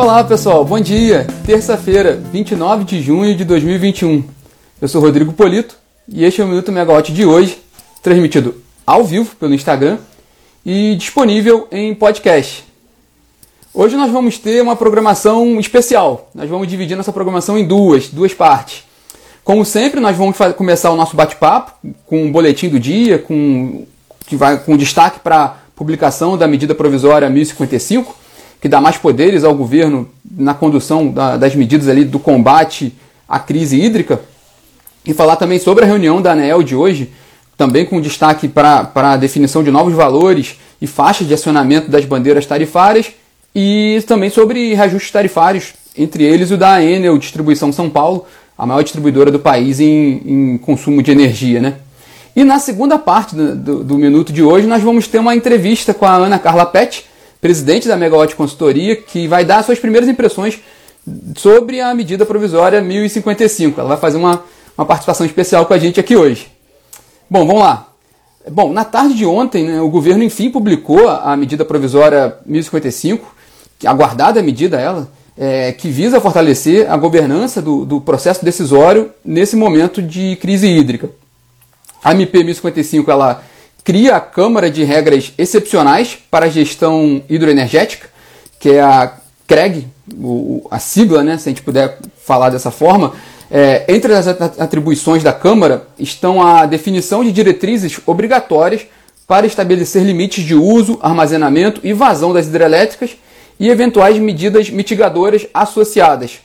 Olá pessoal, bom dia! Terça-feira, 29 de junho de 2021. Eu sou Rodrigo Polito e este é o Minuto Megawatt de hoje, transmitido ao vivo pelo Instagram e disponível em podcast. Hoje nós vamos ter uma programação especial. Nós vamos dividir nossa programação em duas, duas partes. Como sempre, nós vamos começar o nosso bate-papo com um boletim do dia, com, que vai, com destaque para a publicação da medida provisória 1055 que dá mais poderes ao governo na condução da, das medidas ali do combate à crise hídrica. E falar também sobre a reunião da ANEEL de hoje, também com destaque para a definição de novos valores e faixas de acionamento das bandeiras tarifárias e também sobre reajustes tarifários, entre eles o da Enel Distribuição São Paulo, a maior distribuidora do país em, em consumo de energia. Né? E na segunda parte do, do, do, minuto de hoje, nós vamos ter uma entrevista com a Ana Carla Pet, presidente da Megawatt Consultoria, que vai dar suas primeiras impressões sobre a medida provisória 1055. Ela vai fazer uma, uma participação especial com a gente aqui hoje. Bom, vamos lá. Bom, na tarde de ontem, né, o governo enfim publicou a medida provisória 1055, aguardada a medida ela, é, que visa fortalecer a governança do, do, processo decisório nesse momento de crise hídrica. A MP 1055 ela cria a Câmara de Regras Excepcionais para a Gestão Hidroenergética, que é a CREG, a sigla, né, se a gente puder falar dessa forma. É, entre as atribuições da Câmara estão a definição de diretrizes obrigatórias para estabelecer limites de uso, armazenamento e vazão das hidrelétricas e eventuais medidas mitigadoras associadas.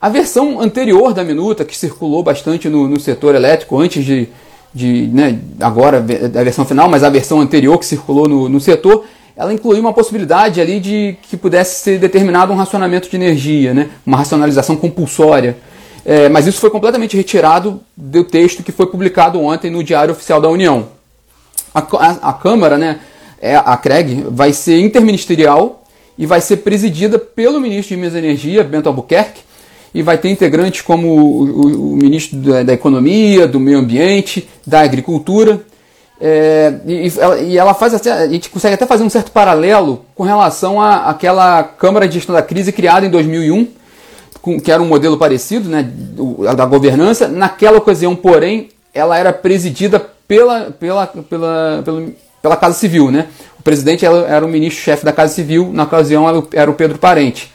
A versão anterior da minuta, que circulou bastante no, no setor elétrico antes de, de né, agora a versão final, mas a versão anterior que circulou no, no setor, ela incluiu uma possibilidade ali de que pudesse ser determinado um racionamento de energia, né, uma racionalização compulsória. É, mas isso foi completamente retirado do texto que foi publicado ontem no Diário Oficial da União. A, a, a Câmara, né, é, a CREG, vai ser interministerial e vai ser presidida pelo ministro de Minas e Energia, Bento Albuquerque, e vai ter integrantes como o, o, o ministro da, da, Economia, do Meio Ambiente, da Agricultura. É, e, e, ela faz até, a gente consegue até fazer um certo paralelo com relação à aquela Câmara de Gestão da Crise criada em 2001, com, que era um modelo parecido né, da governança. Naquela ocasião, porém, ela era presidida pela, pela, pela, pela, pela Casa Civil. Né? O presidente era o ministro-chefe da Casa Civil, na ocasião era o Pedro Parente.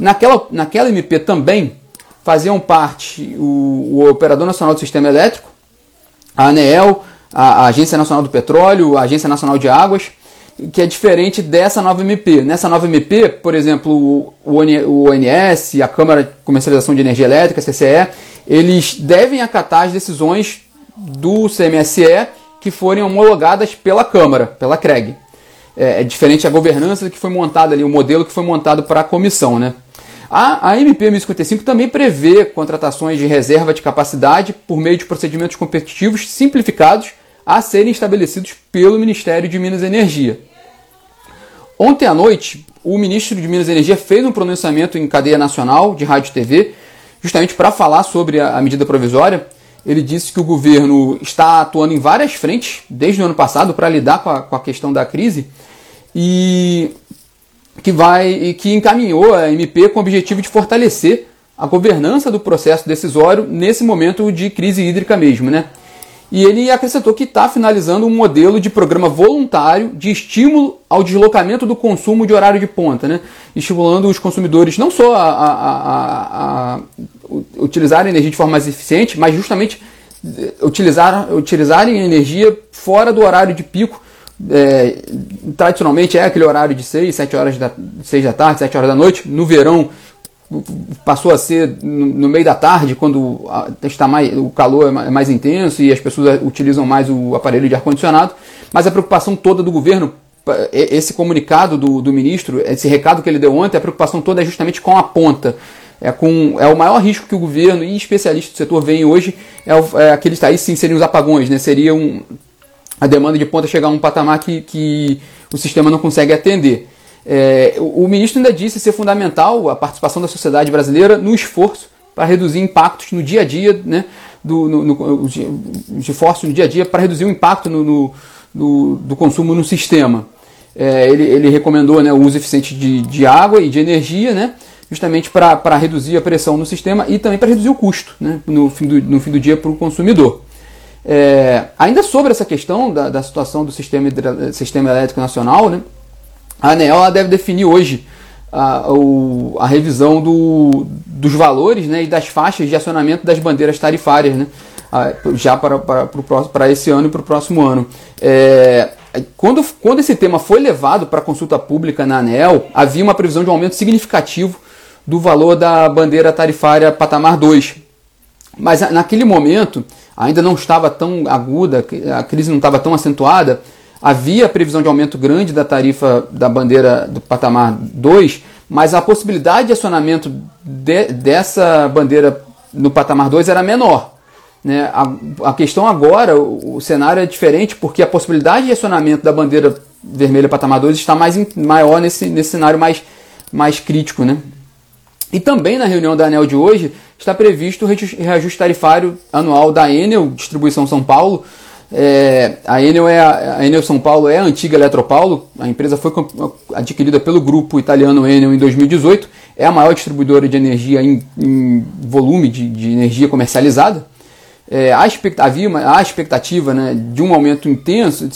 Naquela, naquela MP também faziam parte o, o Operador Nacional do Sistema Elétrico, a ANEEL, a, a Agência Nacional do Petróleo, a Agência Nacional de Águas, que é diferente dessa nova MP. Nessa nova MP, por exemplo, o ONS, a Câmara de Comercialização de Energia Elétrica, CCE, eles devem acatar as decisões do CMSE que forem homologadas pela Câmara, pela CREG. É, é diferente a governança que foi montada ali, o modelo que foi montado para a comissão, né? A, a MP 1055 também prevê contratações de reserva de capacidade por meio de procedimentos competitivos simplificados a serem estabelecidos pelo Ministério de Minas e Energia. Ontem à noite, o ministro de Minas e Energia fez um pronunciamento em cadeia nacional de rádio e TV, justamente para falar sobre a, medida provisória. Ele disse que o governo está atuando em várias frentes desde o ano passado para lidar com a, com a questão da crise e que vai e que encaminhou a MP com o objetivo de fortalecer a governança do processo decisório nesse momento de crise hídrica mesmo, né? E ele acrescentou que está finalizando um modelo de programa voluntário de estímulo ao deslocamento do consumo de horário de ponta, né? estimulando os consumidores não só a, a, a, a utilizar a energia de forma mais eficiente, mas justamente eh, utilizar, utilizarem energia fora do horário de pico, é, tradicionalmente é aquele horário de 6, 7 horas da, 6 da tarde, 7 horas da noite. No verão passou a ser no, meio da tarde, quando está mais, o calor é, é mais intenso e as pessoas utilizam mais o aparelho de ar-condicionado. Mas a preocupação toda do governo, esse comunicado do, do ministro, esse recado que ele deu ontem, a preocupação toda é justamente com a ponta. É, com, é o maior risco que o governo e especialistas do setor veem hoje, é, é aqueles aí sim seriam os apagões, né? Seria um, a demanda de ponta chegar a um patamar que, que o sistema não consegue atender. É, o, o ministro ainda disse ser fundamental a participação da sociedade brasileira no esforço para reduzir impactos no dia a dia, né, do, no, no, os esforços no dia a dia para reduzir o impacto no, no, no, do consumo no sistema. é, ele, ele recomendou né, o uso eficiente de, de água e de energia, né, justamente para reduzir a pressão no sistema e também para reduzir o custo né, no, fim do, no fim do dia para o consumidor. É, ainda sobre essa questão da, da situação do sistema, sistema elétrico nacional, né, a ANEEL deve definir hoje a, o, a revisão do, dos valores né, e das faixas de acionamento das bandeiras tarifárias, né, já para, para, para, para esse ano e para o próximo ano. É, quando, quando esse tema foi levado para consulta pública na ANEL, havia uma previsão de um aumento significativo do valor da bandeira tarifária patamar 2. Mas naquele momento ainda não estava tão aguda, a crise não estava tão acentuada, havia previsão de aumento grande da tarifa da bandeira do patamar 2, mas a possibilidade de acionamento de, dessa bandeira no patamar 2 era menor. Né? A, a questão agora, o, o, cenário é diferente porque a possibilidade de acionamento da bandeira vermelha patamar 2 está mais maior nesse, nesse cenário mais, mais crítico. Né? E também na reunião da ANEL de hoje está previsto o reajuste tarifário anual da Enel, Distribuição São Paulo. É, a, Enel é a, a Enel São Paulo é a antiga Eletropaulo, a empresa foi adquirida pelo grupo italiano Enel em 2018, é a maior distribuidora de energia em, em volume de, de energia comercializada é, havia uma, há expectativa né, de um aumento intenso.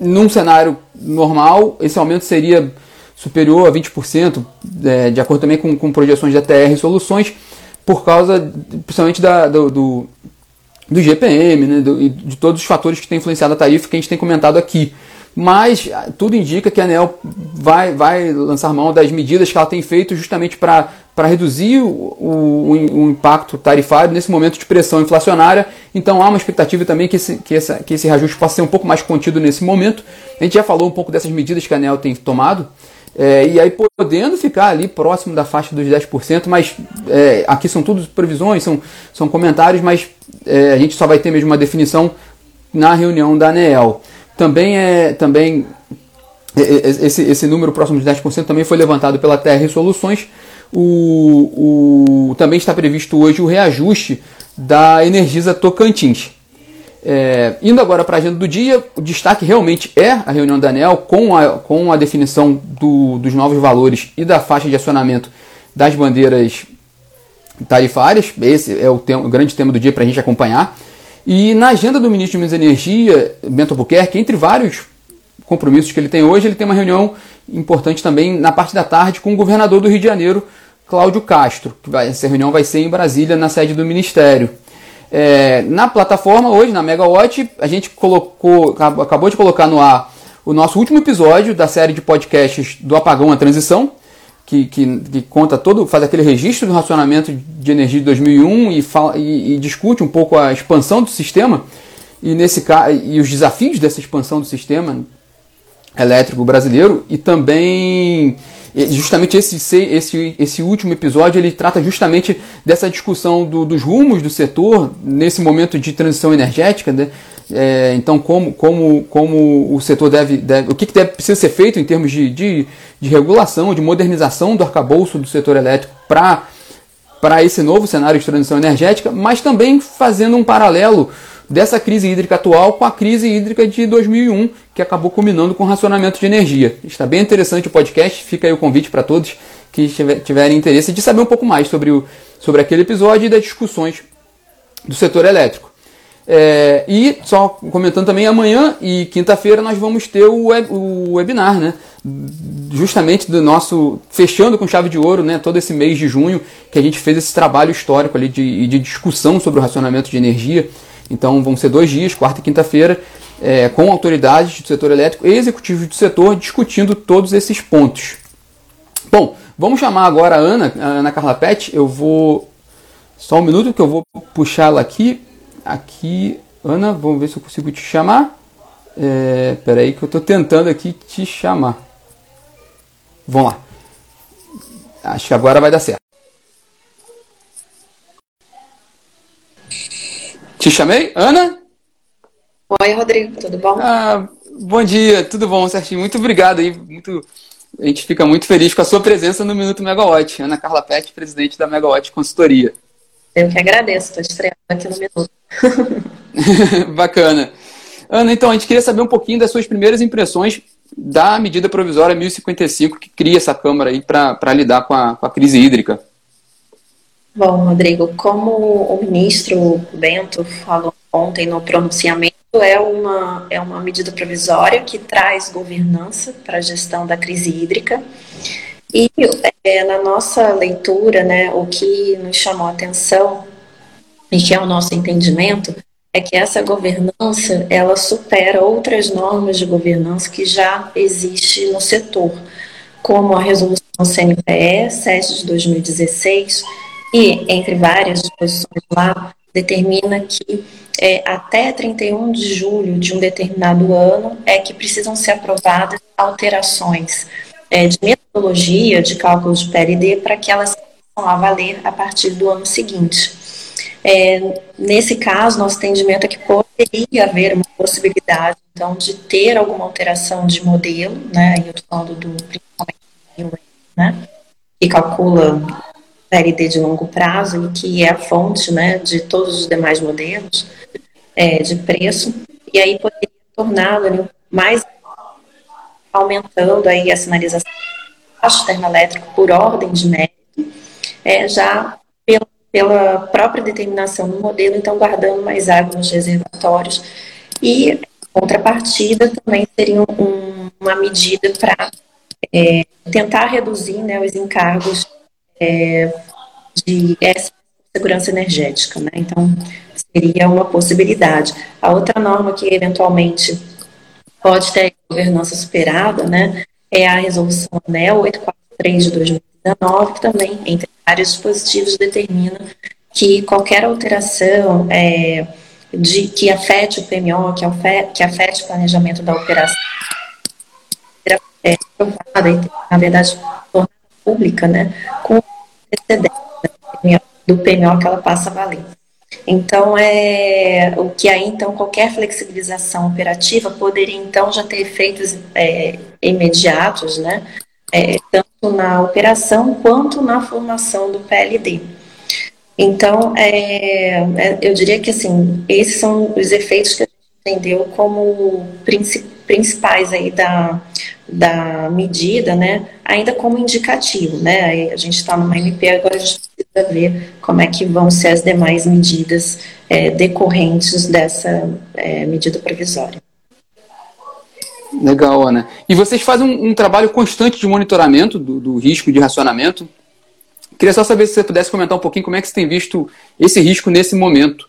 Num cenário normal, esse aumento seria superior a 20%, é, de acordo também com, com projeções da TR Soluções, por causa principalmente da, do, do, do GPM né, do, de todos os fatores que têm influenciado a tarifa que a gente tem comentado aqui. Mas tudo indica que a ANEL vai, vai lançar mão das medidas que ela tem feito justamente para para reduzir o, o, o, impacto tarifário nesse momento de pressão inflacionária. Então há uma expectativa também que esse, que, essa, que esse reajuste possa ser um pouco mais contido nesse momento. A gente já falou um pouco dessas medidas que a ANEL tem tomado. É, e aí podendo ficar ali próximo da faixa dos 10%, mas é, aqui são tudo previsões, são, são comentários, mas é, a gente só vai ter mesmo uma definição na reunião da ANEEL. Também é também esse, esse número próximo de 10% também foi levantado pela TR Soluções, o, o, também está previsto hoje o reajuste da Energisa Tocantins. É, indo agora para a agenda do dia, o destaque realmente é a reunião da ANEL com a, com a definição do, dos novos valores e da faixa de acionamento das bandeiras tarifárias. Esse é o, tema, o grande tema do dia para a gente acompanhar. E na agenda do ministro de Minas e Energia, Bento Albuquerque, entre vários compromissos que ele tem hoje, ele tem uma reunião importante também na parte da tarde com o governador do Rio de Janeiro, Cláudio Castro. Que vai, essa reunião vai ser em Brasília, na sede do Ministério. É, na plataforma hoje, na Megawatt, a gente colocou, acabou de colocar no ar o nosso último episódio da série de podcasts do Apagão à Transição, que, que, que, conta todo, faz aquele registro do racionamento de energia de 2001 e, fala, e, e discute um pouco a expansão do sistema. E, nesse, e os desafios dessa expansão do sistema elétrico brasileiro e também justamente esse, esse, esse último episódio ele trata justamente dessa discussão do, dos rumos do setor nesse momento de transição energética né? É, então como, como, como o setor deve, deve o que, que deve, precisa ser feito em termos de, de, de regulação de modernização do arcabouço do setor elétrico para para esse novo cenário de transição energética mas também fazendo um paralelo dessa crise hídrica atual com a crise hídrica de 2001, que acabou culminando com o racionamento de energia. Está bem interessante o podcast, fica aí o convite para todos que tiverem interesse de saber um pouco mais sobre, o, sobre aquele episódio e das discussões do setor elétrico. É, e só comentando também, amanhã e quinta-feira nós vamos ter o, web, o webinar, né? Justamente do nosso. fechando com chave de ouro, né? Todo esse mês de junho, que a gente fez esse trabalho histórico ali de, de discussão sobre o racionamento de energia então vão ser dois dias, quarta e quinta-feira, é, com autoridades do setor elétrico e executivos do setor discutindo todos esses pontos. Bom, vamos chamar agora a Ana, a Ana Carla Pet. Eu vou. Só um minuto que eu vou puxar ela aqui. Aqui, Ana, vamos ver se eu consigo te chamar. É, peraí que eu estou tentando aqui te chamar. Vamos lá. Acho que agora vai dar certo. Te chamei? Ana? Oi, Rodrigo, tudo bom? Ah, bom dia, tudo bom, certinho. Muito obrigado aí. Muito, a gente fica muito feliz com a sua presença no Minuto Megawatt. Ana Carla Pet, presidente da Megawatt Consultoria. Eu que agradeço, estou estreando aqui no Minuto. Bacana. Ana, então, a gente queria saber um pouquinho das suas primeiras impressões da medida provisória 1055 que cria essa Câmara aí para lidar com a, com a crise hídrica. Bom, Rodrigo, como o ministro Bento falou ontem no pronunciamento, é uma, é uma medida provisória que traz governança para a gestão da crise hídrica. E é, na nossa leitura, né, o que nos chamou a atenção e que é o nosso entendimento é que essa governança ela supera outras normas de governança que já existem no setor, como a resolução CNPE 7 de 2016 e entre várias disposições lá determina que é, até 31 de julho de um determinado ano é que precisam ser aprovadas alterações é, de metodologia de cálculo de PLD para que elas possam valer a partir do ano seguinte. É, nesse caso, nosso entendimento é que poderia haver uma possibilidade, então, de ter alguma alteração de modelo, né, eu estou falando do principalmente, né, que calcula PLD de longo prazo e que é a fonte, né, de todos os demais modelos é, de preço, e aí poderia torná-lo mais aumentando aí a sinalização baixo termoelétrico por ordem de mérito, é, já pela, pela própria determinação do modelo, então guardando mais água nos reservatórios. E contrapartida também seria um, uma medida para é, tentar reduzir né, os encargos é, de segurança energética. Né? Então, seria uma possibilidade. A outra norma que eventualmente pode ter governança superada, né, é a resolução ANEL 843 de 2019, que também, entre vários dispositivos, determina que qualquer alteração é, de, que afete o PMO, que afete, que afete o planejamento da operação, é na verdade, pública, né, com antecedência do PMO que ela passa a valer. Então, é, o que aí, então, qualquer flexibilização operativa poderia, então, já ter efeitos é, imediatos, né? É, tanto na operação quanto na formação do PLD. Então, é, é, eu diria que, assim, esses são os efeitos que a gente entendeu como principais aí da, da medida, né, ainda como indicativo, né, a gente está numa MP, agora a gente precisa ver como é que vão ser as demais medidas é, decorrentes dessa é, medida provisória. Legal, Ana. E vocês fazem um, um trabalho constante de monitoramento do, do, risco de racionamento. Queria só saber se você pudesse comentar um pouquinho como é que você tem visto esse risco nesse momento.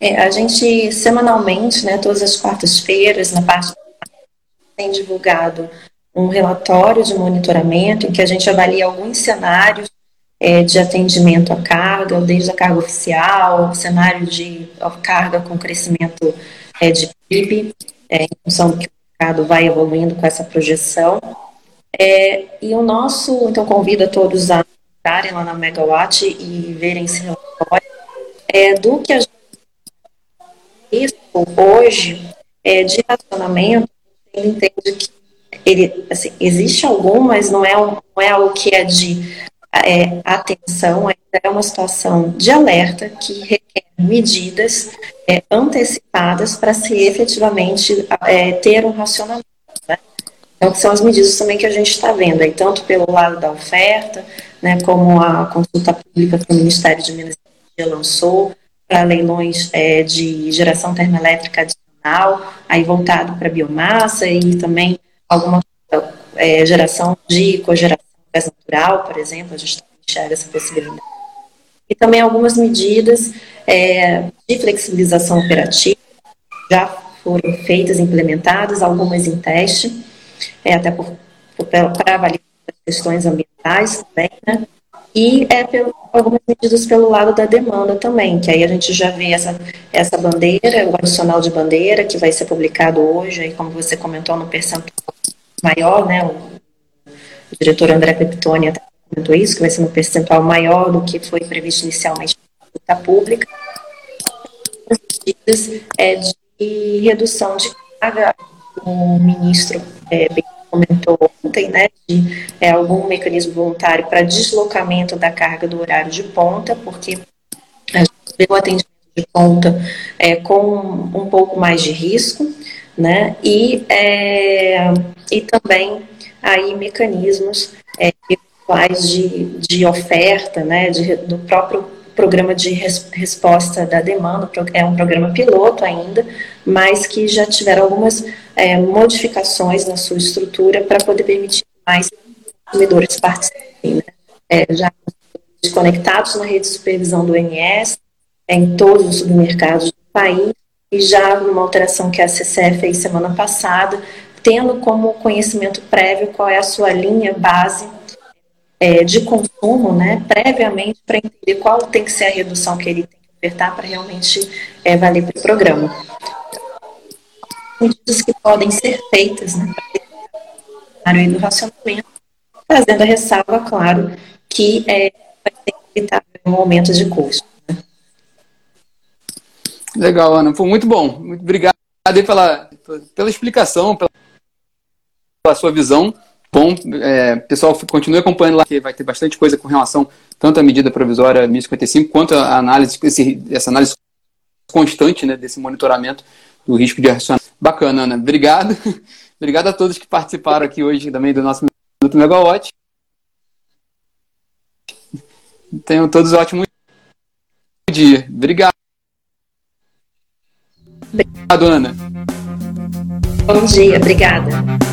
É, a gente, semanalmente, né, todas as quartas-feiras, na parte tem divulgado um relatório de monitoramento em que a gente avalia alguns cenários é, de atendimento à carga, desde a carga oficial, cenário de carga com crescimento é, de PIB, é, em função do que o mercado vai evoluindo com essa projeção. É, e o nosso, então convido a todos a entrarem lá na Megawatt e verem esse relatório é, do que a gente hoje é, de racionamento ele entende que ele, assim, existe algum, mas não é, não é algo que é de é, atenção, ainda é uma situação de alerta que requer medidas é, antecipadas para se efetivamente é, ter um racionamento. Né? Então, são as medidas também que a gente está vendo, aí, tanto pelo lado da oferta, né, como a consulta pública que o Ministério de Minas Energia lançou para leilões é, de geração termoelétrica aí voltado para biomassa e também alguma é, geração de cogeração gás natural, por exemplo, a gente enxerga essa possibilidade. E também algumas medidas é, de flexibilização operativa já foram feitas, implementadas, algumas em teste, é, até para avaliar as questões ambientais também, né? E é pelo, algumas medidas pelo lado da demanda também, que aí a gente já vê essa, essa bandeira, o adicional de bandeira, que vai ser publicado hoje, aí como você comentou, no percentual maior, né? O, diretor André Peptoni até comentou isso, que vai ser um percentual maior do que foi previsto inicialmente na pública. As medidas é, de redução de carga, o ministro é, comentou ontem, né, de é, algum mecanismo voluntário para deslocamento da carga do horário de ponta, porque a gente vê o atendimento de ponta é, com um pouco mais de risco, né? E, é, e também aí mecanismos é, de, de oferta, né? De, do próprio programa de res, resposta da demanda, é um programa piloto ainda, mas que já tiveram algumas é, modificações na sua estrutura para poder permitir mais consumidores participem. Né? É, já conectados na rede de supervisão do INS, é, em todos os supermercados do país, e já numa alteração que a CCE fez semana passada, tendo como conhecimento prévio qual é a sua linha base é, de consumo, né, previamente, para entender qual tem que ser a redução que ele tem que ofertar para realmente é, valer para o programa. Medidas que podem ser feitas né, para do racionamento, trazendo a ressalva, claro, que é, vai ser evitável um aumento de custo. Né. Legal, Ana. Foi muito bom. Muito obrigado pela, pela explicação, pela, pela sua visão. Bom, é, pessoal, continue acompanhando lá, que vai ter bastante coisa com relação tanto à medida provisória 1055 quanto à análise, esse, essa análise constante né, desse monitoramento do risco de arracionamento. Bacana, Ana. Obrigado. Obrigado a todos que participaram aqui hoje também do nosso Minuto Megawatt. Tenham todos um ótimo dia. Obrigado. Obrigado, Ana. Bom dia, obrigada.